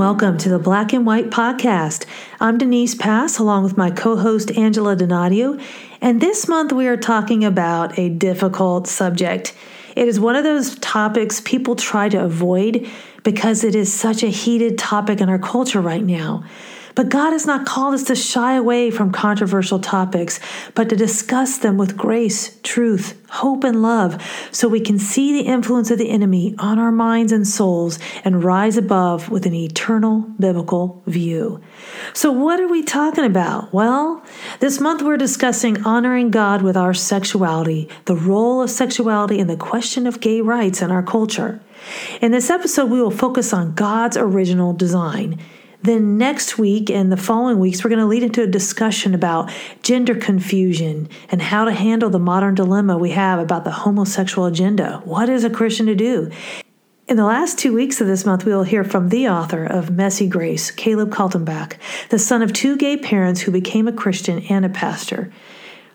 welcome to the Black and White Podcast. I'm Denise Pass, along with my co host Angela Donadio, and this month we are talking about a difficult subject. It is one of those topics people try to avoid because it is such a heated topic in our culture right now. But God has not called us to shy away from controversial topics, but to discuss them with grace, truth, hope, and love so we can see the influence of the enemy on our minds and souls and rise above with an eternal biblical view. So, what are we talking about? Well, this month we're discussing honoring God with our sexuality, the role of sexuality, and the question of gay rights in our culture. In this episode, we will focus on God's original design. Then, next week and the following weeks, we're going to lead into a discussion about gender confusion and how to handle the modern dilemma we have about the homosexual agenda. What is a Christian to do? In the last two weeks of this month, we will hear from the author of Messy Grace, Caleb Kaltenbach, the son of two gay parents who became a Christian and a pastor.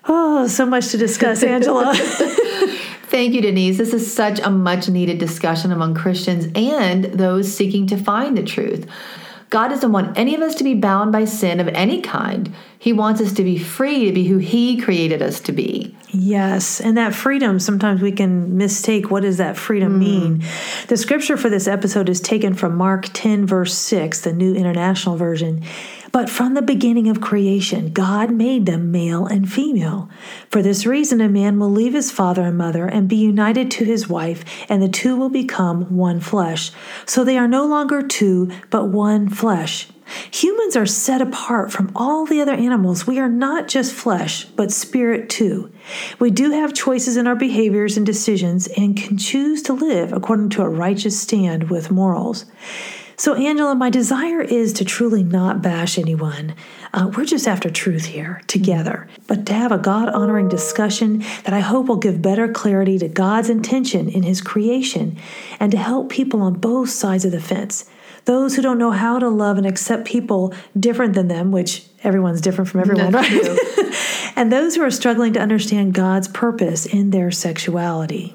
Oh, so much to discuss, Angela. Thank you, Denise. This is such a much needed discussion among Christians and those seeking to find the truth. God doesn't want any of us to be bound by sin of any kind. He wants us to be free to be who He created us to be. Yes, and that freedom, sometimes we can mistake what does that freedom mm. mean. The scripture for this episode is taken from Mark 10, verse 6, the New International Version. But from the beginning of creation, God made them male and female. For this reason, a man will leave his father and mother and be united to his wife, and the two will become one flesh. So they are no longer two, but one flesh. Humans are set apart from all the other animals. We are not just flesh, but spirit too. We do have choices in our behaviors and decisions and can choose to live according to a righteous stand with morals. So, Angela, my desire is to truly not bash anyone. Uh, we're just after truth here together, but to have a God honoring discussion that I hope will give better clarity to God's intention in His creation and to help people on both sides of the fence. Those who don't know how to love and accept people different than them, which everyone's different from everyone, That's right? and those who are struggling to understand God's purpose in their sexuality.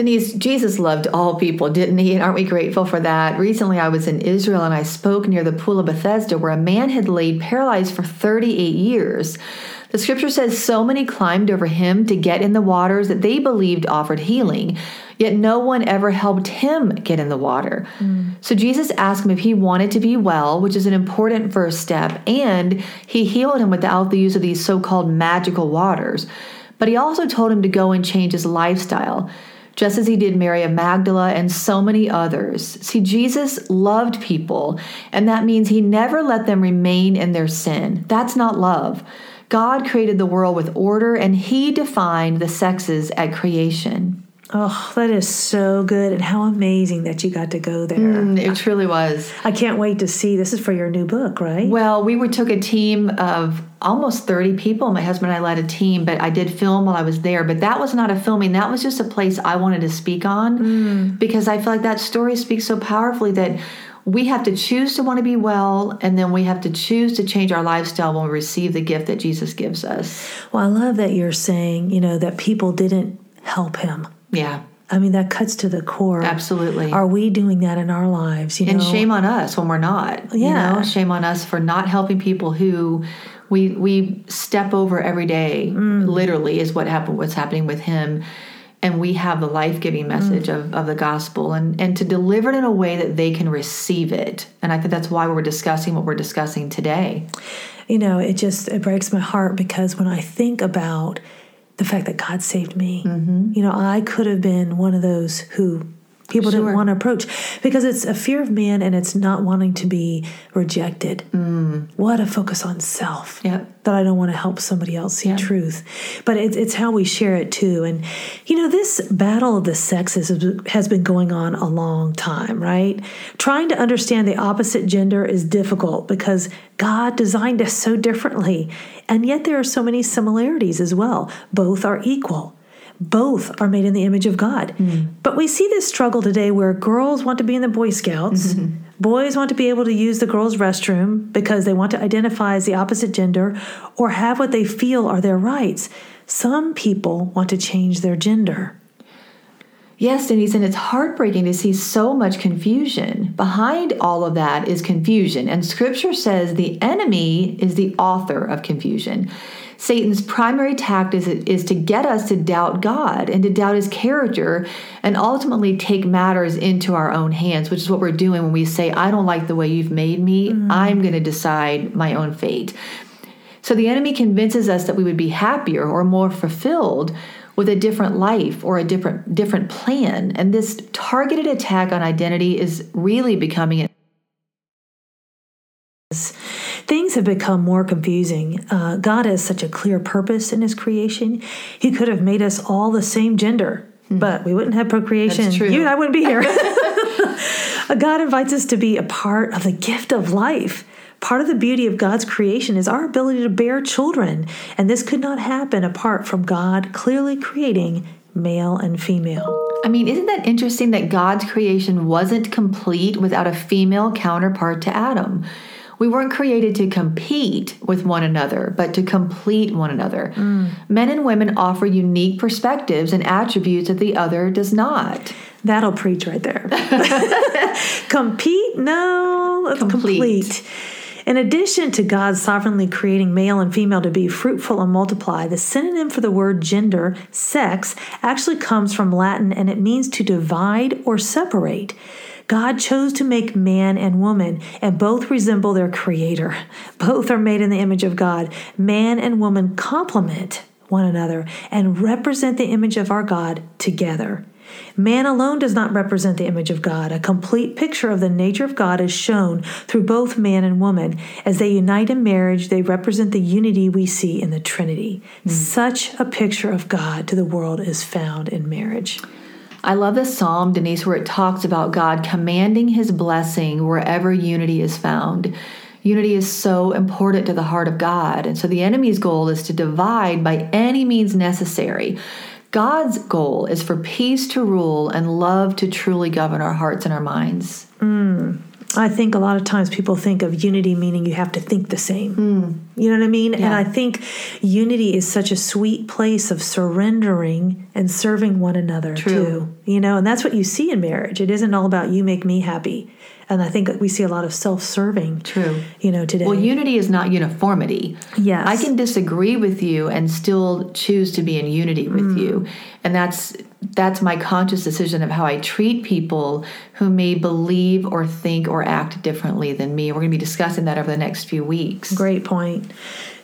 Denise, Jesus loved all people, didn't he? And aren't we grateful for that? Recently, I was in Israel and I spoke near the Pool of Bethesda where a man had laid paralyzed for 38 years. The scripture says so many climbed over him to get in the waters that they believed offered healing, yet no one ever helped him get in the water. Mm. So Jesus asked him if he wanted to be well, which is an important first step, and he healed him without the use of these so called magical waters. But he also told him to go and change his lifestyle just as he did Mary of Magdala and so many others. See, Jesus loved people, and that means he never let them remain in their sin. That's not love. God created the world with order, and he defined the sexes at creation. Oh, that is so good. And how amazing that you got to go there. Mm, it truly was. I can't wait to see. This is for your new book, right? Well, we took a team of almost 30 people. My husband and I led a team, but I did film while I was there. But that was not a filming, that was just a place I wanted to speak on mm. because I feel like that story speaks so powerfully that we have to choose to want to be well, and then we have to choose to change our lifestyle when we receive the gift that Jesus gives us. Well, I love that you're saying, you know, that people didn't help him yeah. I mean, that cuts to the core. Absolutely. Are we doing that in our lives? You know? And shame on us when we're not. Yeah. You know? Shame on us for not helping people who we we step over every day. Mm. Literally, is what happened. What's happening with him, and we have the life giving message mm. of, of the gospel, and and to deliver it in a way that they can receive it. And I think that's why we're discussing what we're discussing today. You know, it just it breaks my heart because when I think about the fact that God saved me. Mm-hmm. You know, I could have been one of those who people sure. didn't want to approach because it's a fear of man and it's not wanting to be rejected. Mm. What a focus on self. That I don't want to help somebody else see truth. But it's, it's how we share it too. And, you know, this battle of the sexes has been going on a long time, right? Trying to understand the opposite gender is difficult because God designed us so differently. And yet there are so many similarities as well. Both are equal both are made in the image of God. Mm. But we see this struggle today where girls want to be in the Boy Scouts, mm-hmm. boys want to be able to use the girls' restroom because they want to identify as the opposite gender or have what they feel are their rights. Some people want to change their gender. Yes, Denise, and it's heartbreaking to see so much confusion. Behind all of that is confusion, and scripture says the enemy is the author of confusion. Satan's primary tactic is, is to get us to doubt God and to doubt his character and ultimately take matters into our own hands, which is what we're doing when we say, I don't like the way you've made me. Mm. I'm going to decide my own fate. So the enemy convinces us that we would be happier or more fulfilled with a different life or a different different plan and this targeted attack on identity is really becoming things have become more confusing uh, god has such a clear purpose in his creation he could have made us all the same gender hmm. but we wouldn't have procreation you and i wouldn't be here god invites us to be a part of the gift of life Part of the beauty of God's creation is our ability to bear children, and this could not happen apart from God clearly creating male and female. I mean, isn't that interesting that God's creation wasn't complete without a female counterpart to Adam? We weren't created to compete with one another, but to complete one another. Mm. Men and women offer unique perspectives and attributes that the other does not. That'll preach right there. compete? No, complete. complete. In addition to God sovereignly creating male and female to be fruitful and multiply, the synonym for the word gender, sex, actually comes from Latin and it means to divide or separate. God chose to make man and woman, and both resemble their creator. Both are made in the image of God. Man and woman complement one another and represent the image of our God together. Man alone does not represent the image of God. A complete picture of the nature of God is shown through both man and woman. As they unite in marriage, they represent the unity we see in the Trinity. Mm. Such a picture of God to the world is found in marriage. I love this psalm, Denise, where it talks about God commanding his blessing wherever unity is found. Unity is so important to the heart of God. And so the enemy's goal is to divide by any means necessary. God's goal is for peace to rule and love to truly govern our hearts and our minds. Mm. I think a lot of times people think of unity meaning you have to think the same. Mm. You know what I mean? Yeah. And I think unity is such a sweet place of surrendering and serving one another True. too. You know, and that's what you see in marriage. It isn't all about you make me happy and I think we see a lot of self-serving. True. You know today. Well, unity is not uniformity. Yes. I can disagree with you and still choose to be in unity with mm. you, and that's that's my conscious decision of how I treat people who may believe or think or act differently than me. We're going to be discussing that over the next few weeks. Great point.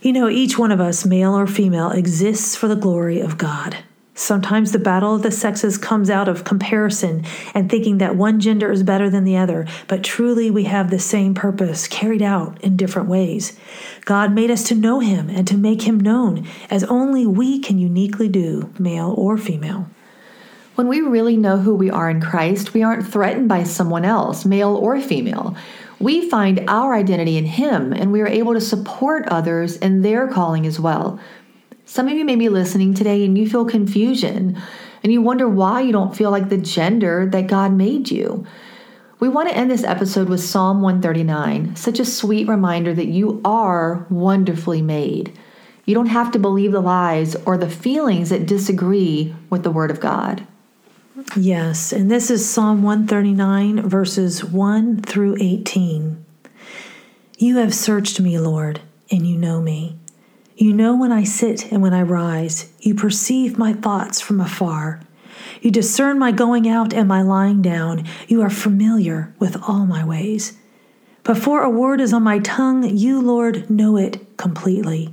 You know, each one of us, male or female, exists for the glory of God. Sometimes the battle of the sexes comes out of comparison and thinking that one gender is better than the other, but truly we have the same purpose carried out in different ways. God made us to know Him and to make Him known, as only we can uniquely do, male or female. When we really know who we are in Christ, we aren't threatened by someone else, male or female. We find our identity in Him and we are able to support others in their calling as well. Some of you may be listening today and you feel confusion and you wonder why you don't feel like the gender that God made you. We want to end this episode with Psalm 139, such a sweet reminder that you are wonderfully made. You don't have to believe the lies or the feelings that disagree with the Word of God. Yes, and this is Psalm 139, verses 1 through 18. You have searched me, Lord, and you know me. You know when I sit and when I rise. You perceive my thoughts from afar. You discern my going out and my lying down. You are familiar with all my ways. Before a word is on my tongue, you, Lord, know it completely.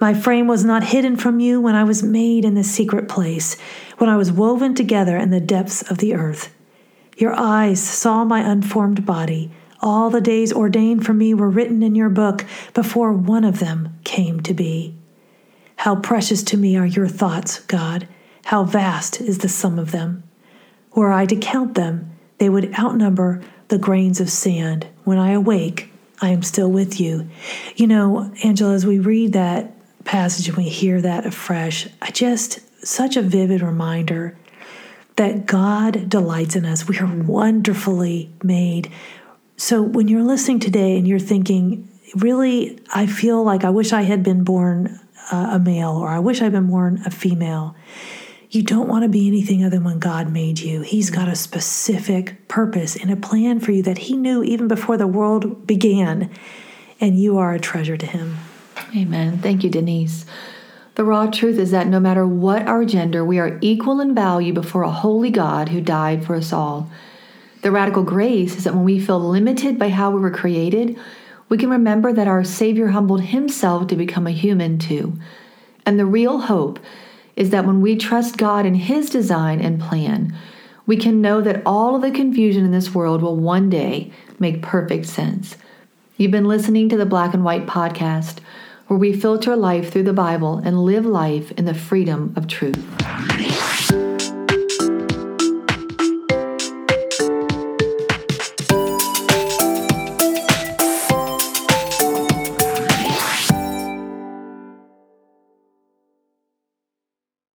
My frame was not hidden from you when I was made in the secret place, when I was woven together in the depths of the earth. Your eyes saw my unformed body. All the days ordained for me were written in your book before one of them came to be. How precious to me are your thoughts, God. How vast is the sum of them. Were I to count them, they would outnumber the grains of sand. When I awake, I am still with you. You know, Angela, as we read that passage and we hear that afresh, I just, such a vivid reminder that God delights in us. We are wonderfully made. So when you're listening today and you're thinking, really, I feel like I wish I had been born uh, a male or I wish I'd been born a female. You don't want to be anything other than when God made you. He's got a specific purpose and a plan for you that He knew even before the world began, and you are a treasure to Him. Amen. Thank you, Denise. The raw truth is that no matter what our gender, we are equal in value before a holy God who died for us all. The radical grace is that when we feel limited by how we were created, we can remember that our Savior humbled himself to become a human too. And the real hope is that when we trust God in His design and plan, we can know that all of the confusion in this world will one day make perfect sense. You've been listening to the Black and White podcast, where we filter life through the Bible and live life in the freedom of truth.